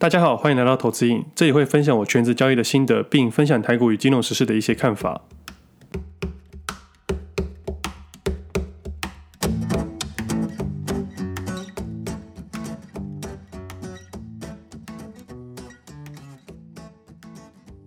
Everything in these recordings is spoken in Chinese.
大家好，欢迎来到投资印，这里会分享我全职交易的心得，并分享台股与金融时事的一些看法。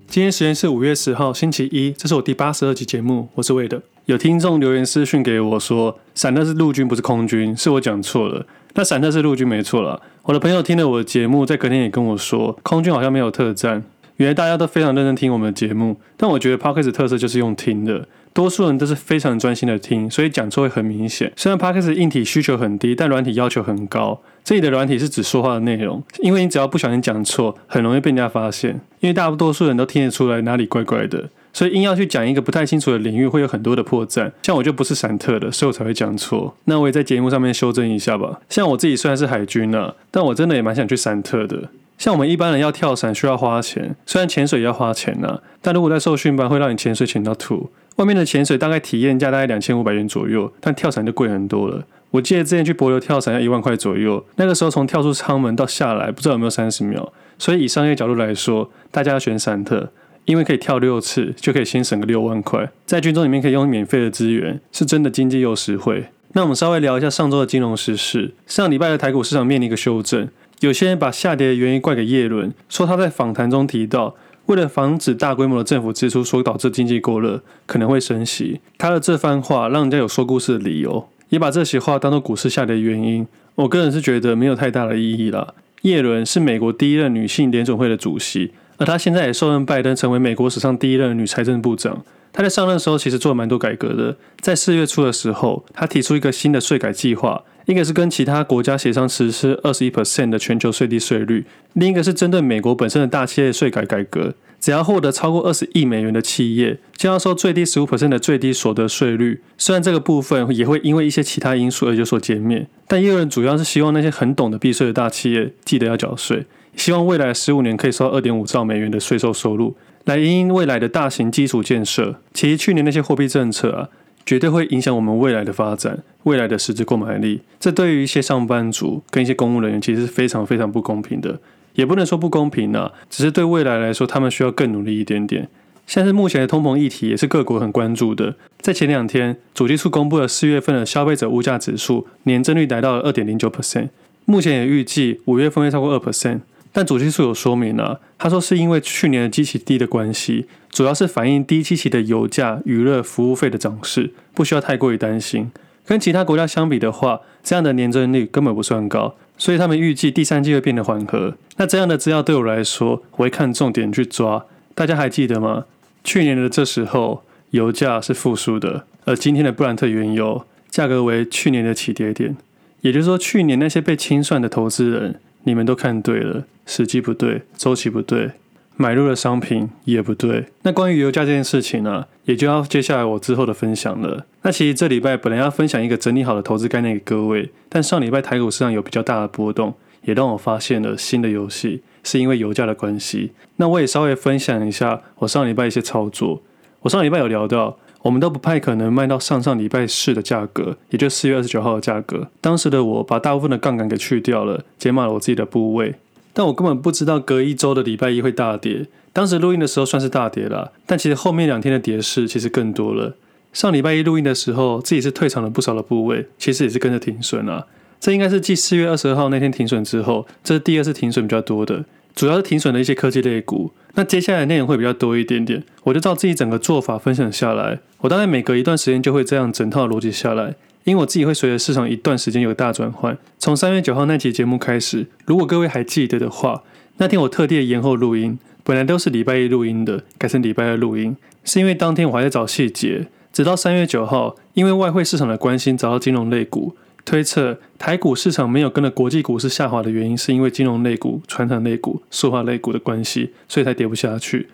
今天时间是五月十号星期一，这是我第八十二集节目，我是魏德。有听众留言私讯给我说，闪特是陆军不是空军，是我讲错了。那闪特是陆军没错了。我的朋友听了我的节目，在隔天也跟我说，空军好像没有特战。原来大家都非常认真听我们的节目，但我觉得 Podcast 特色就是用听的。多数人都是非常专心的听，所以讲错会很明显。虽然 Podcast 硬体需求很低，但软体要求很高。这里的软体是指说话的内容，因为你只要不小心讲错，很容易被人家发现。因为大多数人都听得出来哪里怪怪的，所以硬要去讲一个不太清楚的领域，会有很多的破绽。像我就不是闪特的，所以我才会讲错。那我也在节目上面修正一下吧。像我自己虽然是海军、啊，但我真的也蛮想去闪特的。像我们一般人要跳伞需要花钱，虽然潜水也要花钱呢、啊，但如果在受训班会让你潜水潜到吐。外面的潜水大概体验价大概两千五百元左右，但跳伞就贵很多了。我记得之前去帛琉跳伞要一万块左右，那个时候从跳出舱门到下来不知道有没有三十秒。所以以商业角度来说，大家要选闪特，因为可以跳六次就可以先省个六万块，在军中里面可以用免费的资源，是真的经济又实惠。那我们稍微聊一下上周的金融时事。上礼拜的台股市场面临一个修正，有些人把下跌的原因怪给叶伦，说他在访谈中提到。为了防止大规模的政府支出所导致经济过热，可能会升息。他的这番话让人家有说故事的理由，也把这些话当做股市下跌的原因。我个人是觉得没有太大的意义啦。叶伦是美国第一任女性联总会的主席，而她现在也受任拜登成为美国史上第一任女财政部长。她在上任的时候其实做了蛮多改革的。在四月初的时候，她提出一个新的税改计划。一个是跟其他国家协商实施二十一 percent 的全球最低税率，另一个是针对美国本身的大企业税改改革，只要获得超过二十亿美元的企业，将要收最低十五%的最低所得税率。虽然这个部分也会因为一些其他因素而有所减免，但业人主要是希望那些很懂得避税的大企业记得要缴税，希望未来十五年可以收二点五兆美元的税收收入，来因应未来的大型基础建设。其实去年那些货币政策啊。绝对会影响我们未来的发展，未来的实质购买力。这对于一些上班族跟一些公务人员，其实是非常非常不公平的。也不能说不公平啊，只是对未来来说，他们需要更努力一点点。像是目前的通膨议题，也是各国很关注的。在前两天，主计处公布了四月份的消费者物价指数年增率达到了二点零九 percent，目前也预计五月份会超过二 percent。但主计处有说明啊，他说是因为去年的基期低的关系，主要是反映低基期的油价、娱乐、服务费的涨势，不需要太过于担心。跟其他国家相比的话，这样的年增率根本不算高，所以他们预计第三季会变得缓和。那这样的资料对我来说，我会看重点去抓。大家还记得吗？去年的这时候，油价是复苏的，而今天的布兰特原油价格为去年的起跌点，也就是说，去年那些被清算的投资人。你们都看对了，时机不对，周期不对，买入的商品也不对。那关于油价这件事情呢、也就要接下来我之后的分享了。那其实这礼拜本来要分享一个整理好的投资概念给各位，但上礼拜台股市场有比较大的波动，也让我发现了新的游戏，是因为油价的关系。那我也稍微分享一下我上礼拜一些操作。我上礼拜有聊到。我们都不太可能卖到上上礼拜四的价格，也就是四月二十九号的价格。当时的我把大部分的杠杆给去掉了，减码了我自己的部位。但我根本不知道隔一周的礼拜一会大跌。当时录音的时候算是大跌了，但其实后面两天的跌势其实更多了。上礼拜一录音的时候，自己是退场了不少的部位，其实也是跟着停损啊。这应该是继四月二十二号那天停损之后，这是第二次停损比较多的。主要是停损的一些科技类股，那接下来内容会比较多一点点，我就照自己整个做法分享下来。我大概每隔一段时间就会这样整套逻辑下来，因为我自己会随着市场一段时间有大转换。从三月九号那期节目开始，如果各位还记得的话，那天我特地延后录音，本来都是礼拜一录音的，改成礼拜二录音，是因为当天我还在找细节，直到三月九号，因为外汇市场的关心，找到金融类股。推测台股市场没有跟着国际股市下滑的原因，是因为金融类股、传统类股、塑化类股的关系，所以才跌不下去。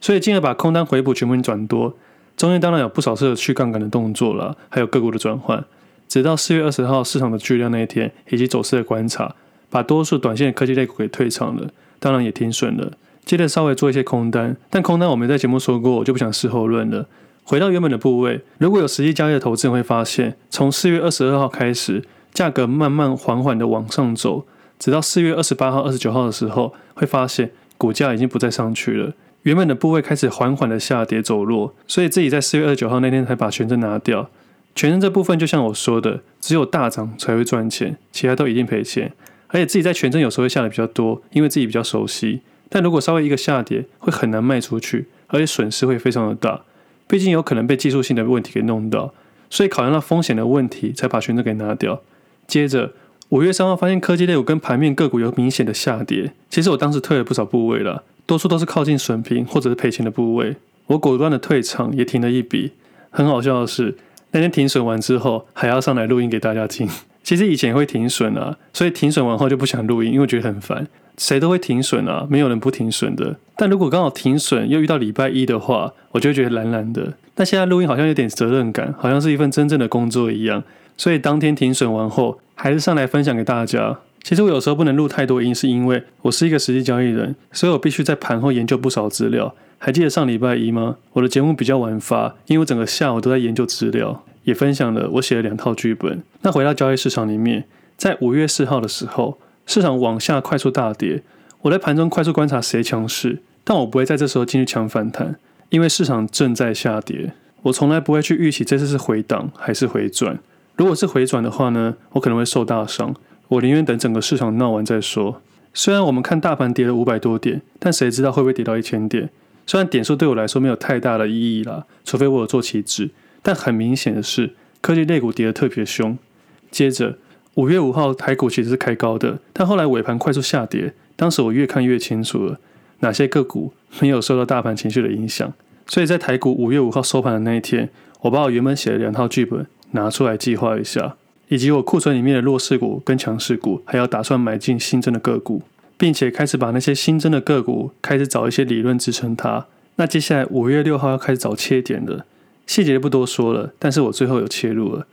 所以进而把空单回补全部转多，中间当然有不少次去杠杆的动作了，还有个股的转换。直到四月二十号市场的巨量那一天，以及走势的观察，把多数短线科技类股给退场了，当然也停损了。接着稍微做一些空单，但空单我没在节目说过，我就不想事后论了。回到原本的部位，如果有实际交易的投资人会发现，从四月二十二号开始，价格慢慢缓缓的往上走，直到四月二十八号、二十九号的时候，会发现股价已经不再上去了，原本的部位开始缓缓的下跌走弱，所以自己在四月二十九号那天才把权证拿掉。全证这部分就像我说的，只有大涨才会赚钱，其他都一定赔钱。而且自己在全证有时候会下的比较多，因为自己比较熟悉。但如果稍微一个下跌，会很难卖出去，而且损失会非常的大，毕竟有可能被技术性的问题给弄到。所以考量到风险的问题，才把全证给拿掉。接着五月三号发现科技类股跟盘面个股有明显的下跌，其实我当时退了不少部位了，多数都是靠近损平或者是赔钱的部位，我果断的退场，也停了一笔。很好笑的是。那天庭审完之后，还要上来录音给大家听。其实以前会停审啊，所以停审完后就不想录音，因为觉得很烦。谁都会停审啊，没有人不停审的。但如果刚好停审又遇到礼拜一的话，我就会觉得懒懒的。但现在录音好像有点责任感，好像是一份真正的工作一样。所以当天庭审完后，还是上来分享给大家。其实我有时候不能录太多音，是因为我是一个实际交易人，所以我必须在盘后研究不少资料。还记得上礼拜一吗？我的节目比较晚发，因为我整个下午都在研究资料，也分享了我写了两套剧本。那回到交易市场里面，在五月四号的时候，市场往下快速大跌，我在盘中快速观察谁强势，但我不会在这时候进去抢反弹，因为市场正在下跌。我从来不会去预期这次是回档还是回转。如果是回转的话呢，我可能会受大伤。我宁愿等整个市场闹完再说。虽然我们看大盘跌了五百多点，但谁知道会不会跌到一千点？虽然点数对我来说没有太大的意义啦，除非我有做期指，但很明显的是，科技类股跌得特别凶。接着五月五号台股其实是开高的，但后来尾盘快速下跌。当时我越看越清楚了，哪些个股没有受到大盘情绪的影响。所以在台股五月五号收盘的那一天，我把我原本写的两套剧本拿出来计划一下，以及我库存里面的弱势股跟强势股，还要打算买进新增的个股。并且开始把那些新增的个股开始找一些理论支撑它。那接下来五月六号要开始找切点了，细节不多说了。但是我最后有切入了，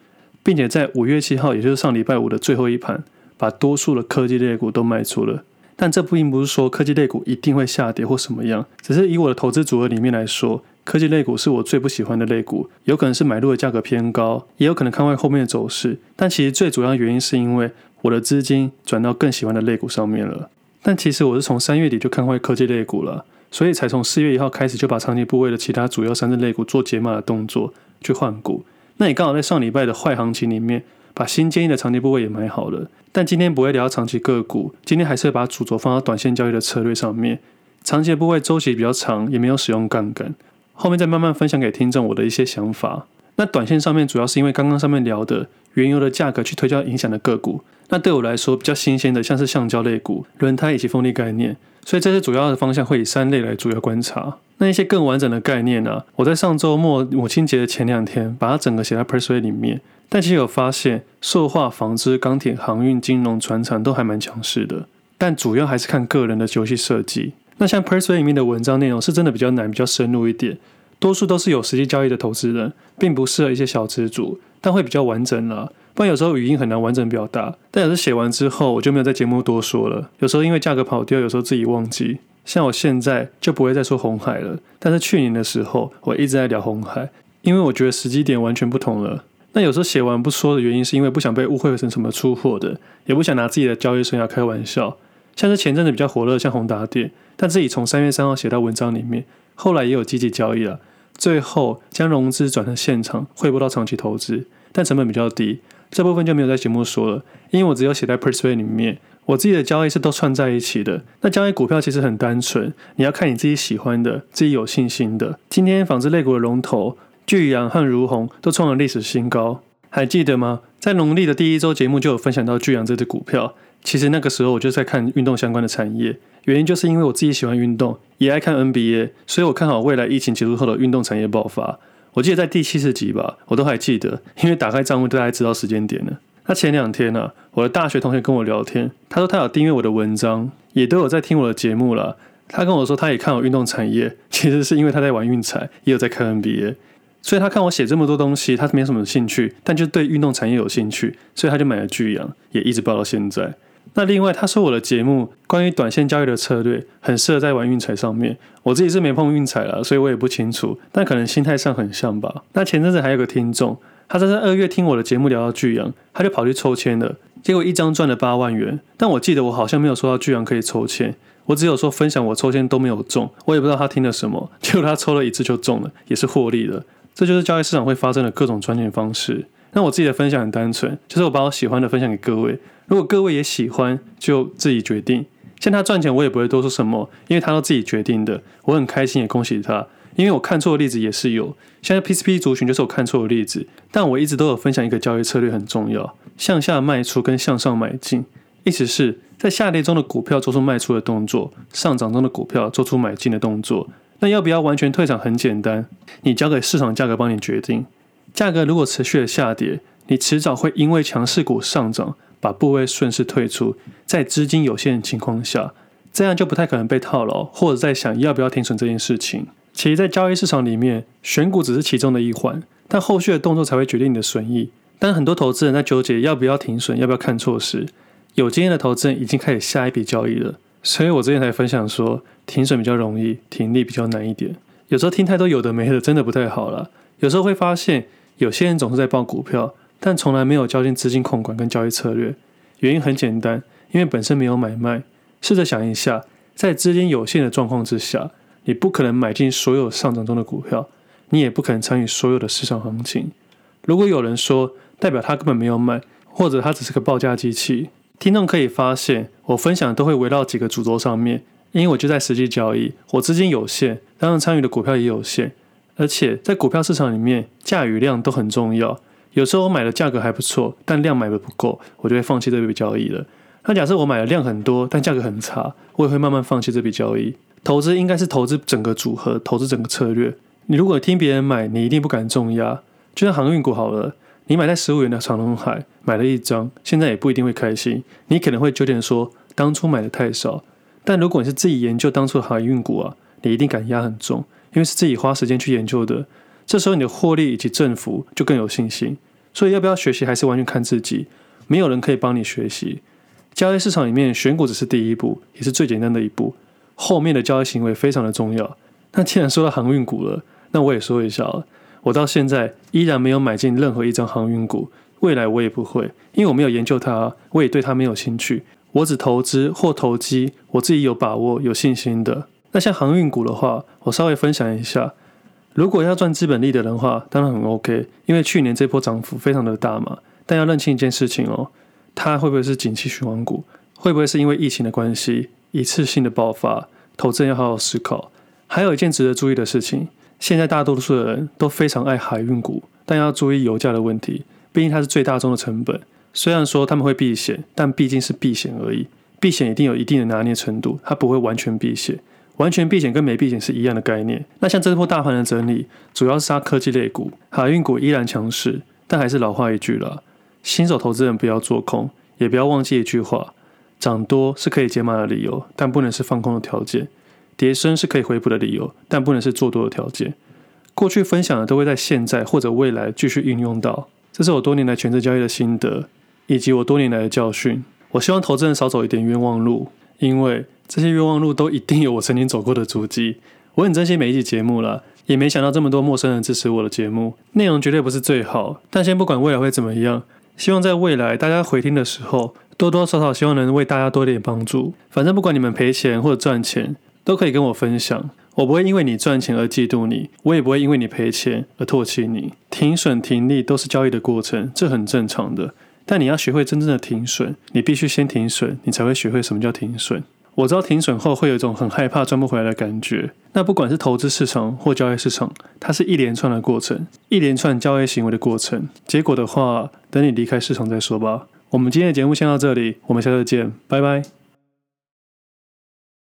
并且在五月七号，也就是上礼拜五的最后一盘，把多数的科技类股都卖出了。但这并不是说科技类股一定会下跌或什么样，只是以我的投资组合里面来说，科技类股是我最不喜欢的类股。有可能是买入的价格偏高，也有可能看坏后面的走势。但其实最主要原因是因为我的资金转到更喜欢的类股上面了。但其实我是从三月底就看坏科技类股了，所以才从四月一号开始就把长期部位的其他主要三只类股做解码的动作去换股。那也刚好在上礼拜的坏行情里面，把新建议的长期部位也买好了。但今天不会聊长期个股，今天还是会把主轴放到短线交易的策略上面。长期的部位周期比较长，也没有使用杠杆，后面再慢慢分享给听众我的一些想法。那短线上面主要是因为刚刚上面聊的原油的价格去推敲影响的个股。那对我来说比较新鲜的，像是橡胶类股、轮胎以及风力概念，所以这些主要的方向会以三类来主要观察。那一些更完整的概念呢、我在上周末母亲节的前两天，把它整个写在 Persuade 里面。但其实有发现，塑化、纺织、钢铁、航运、金融、船厂都还蛮强势的。但主要还是看个人的游戏设计。那像 Persuade 里面的文章内容是真的比较难、比较深入一点，多数都是有实际交易的投资人，并不适合一些小资主，但会比较完整了。不然有时候语音很难完整表达，但有时写完之后我就没有在节目多说了。有时候因为价格跑掉，有时候自己忘记。像我现在就不会再说红海了，但是去年的时候我一直在聊红海，因为我觉得时机点完全不同了。那有时候写完不说的原因是因为不想被误会成什么出货的，也不想拿自己的交易生涯开玩笑。像是前阵子比较火热，像宏达电，但自己从三月三号写到文章里面，后来也有积极交易了，最后将融资转成现场汇拨到长期投资，但成本比较低。这部分就没有在节目说了，因为我只有写在 Persuade 里面。我自己的交易是都串在一起的。那交易股票其实很单纯，你要看你自己喜欢的、自己有信心的。今天纺织类股的龙头聚阳和如虹都创了历史新高，还记得吗？在农历的第一周节目就有分享到聚阳这只股票。其实那个时候我就在看运动相关的产业，原因就是因为我自己喜欢运动，也爱看 NBA，所以我看好未来疫情结束后的运动产业爆发。我记得在第七十集吧，我都还记得，因为打开账户都还知道时间点呢。那前两天呢、我的大学同学跟我聊天，他说他有订阅我的文章，也都有在听我的节目了。他跟我说他也看好运动产业，其实是因为他在玩运彩，也有在看 NBA，所以他看我写这么多东西，他没什么兴趣，但就对运动产业有兴趣，所以他就买了巨阳，也一直报到现在。那另外，他说我的节目关于短线交易的策略很适合在玩运彩上面。我自己是没碰运彩了，所以我也不清楚，但可能心态上很像吧。那前阵子还有个听众，他在在二月听我的节目聊到巨阳，他就跑去抽签了。结果一张赚了八万元，但我记得我好像没有说到巨阳可以抽签，我只有说分享我抽签都没有中，我也不知道他听了什么，结果他抽了一次就中了，也是获利了。这就是交易市场会发生的各种赚钱方式。那我自己的分享很单纯，就是我把我喜欢的分享给各位，如果各位也喜欢，就自己决定。像他赚钱，我也不会多说什么，因为他都自己决定的。我很开心，也恭喜他，因为我看错的例子也是有。现在 PCP 族群就是我看错的例子，但我一直都有分享一个交易策略很重要：向下卖出跟向上买进。意思是在下跌中的股票做出卖出的动作，上涨中的股票做出买进的动作。那要不要完全退场？很简单，你交给市场价格帮你决定。价格如果持续的下跌，你迟早会因为强势股上涨。把部位顺势退出，在资金有限的情况下，这样就不太可能被套牢，或者在想要不要停损这件事情。其实，在交易市场里面，选股只是其中的一环，但后续的动作才会决定你的损益。但很多投资人在纠结要不要停损，要不要看错时，有经验的投资人已经开始下一笔交易了。所以我之前才分享说，停损比较容易，停利比较难一点。有时候听太多有的没的，真的不太好了。有时候会发现，有些人总是在报股票。但从来没有交进资金控管跟交易策略，原因很简单，因为本身没有买卖。试着想一下，在资金有限的状况之下，你不可能买进所有上涨中的股票，你也不可能参与所有的市场行情。如果有人说代表他根本没有买，或者他只是个报价机器，听众可以发现，我分享都会围绕几个主轴上面，因为我就在实际交易，我资金有限，当然参与的股票也有限，而且在股票市场里面，价与量都很重要。有时候我买的价格还不错，但量买的不够，我就会放弃这笔交易了。那假设我买的量很多，但价格很差，我也会慢慢放弃这笔交易。投资应该是投资整个组合，投资整个策略。你如果听别人买，你一定不敢重压。就像航运股好了，你买在十五元的长隆海，买了一张，现在也不一定会开心。你可能会纠结说，当初买的太少。但如果你是自己研究当初的航运股啊，你一定敢压很重，因为是自己花时间去研究的。这时候你的获利以及振幅就更有信心，所以要不要学习还是完全看自己，没有人可以帮你学习。交易市场里面选股只是第一步，也是最简单的一步，后面的交易行为非常的重要。那既然说到航运股了，那我也说一下了，我到现在依然没有买进任何一张航运股，未来我也不会，因为我没有研究它，我也对它没有兴趣，我只投资或投机我自己有把握、有信心的。那像航运股的话，我稍微分享一下。如果要赚资本利的人的话，当然很 OK，因为去年这波涨幅非常的大嘛。但要认清一件事情哦，它会不会是景气循环股？会不会是因为疫情的关系一次性的爆发？投资人要好好思考。还有一件值得注意的事情，现在大多数的人都非常爱海运股，但要注意油价的问题，毕竟它是最大宗的成本。虽然说他们会避险，但毕竟是避险而已，避险一定有一定的拿捏程度，它不会完全避险。完全避险跟没避险是一样的概念。那像这波大盘的整理，主要是杀科技类股，海运股依然强势，但还是老话一句了，新手投资人不要做空，也不要忘记一句话：涨多是可以解码的理由，但不能是放空的条件；跌深是可以回补的理由，但不能是做多的条件。过去分享的都会在现在或者未来继续运用到，这是我多年来权值交易的心得，以及我多年来的教训。我希望投资人少走一点冤枉路，因为。这些冤枉路都一定有我曾经走过的足迹。我很珍惜每一集节目了，也没想到这么多陌生人支持我的节目。内容绝对不是最好，但先不管未来会怎么样，希望在未来大家回听的时候，多多少少希望能为大家多点帮助。反正不管你们赔钱或者赚钱，都可以跟我分享。我不会因为你赚钱而嫉妒你，我也不会因为你赔钱而唾弃你。停损停利都是交易的过程，这很正常的。但你要学会真正的停损，你必须先停损，你才会学会什么叫停损。我知道停损后会有一种很害怕赚不回来的感觉。那不管是投资市场或交易市场，它是一连串的过程，一连串交易行为的过程。结果的话，等你离开市场再说吧。我们今天的节目先到这里，我们下次见，拜拜。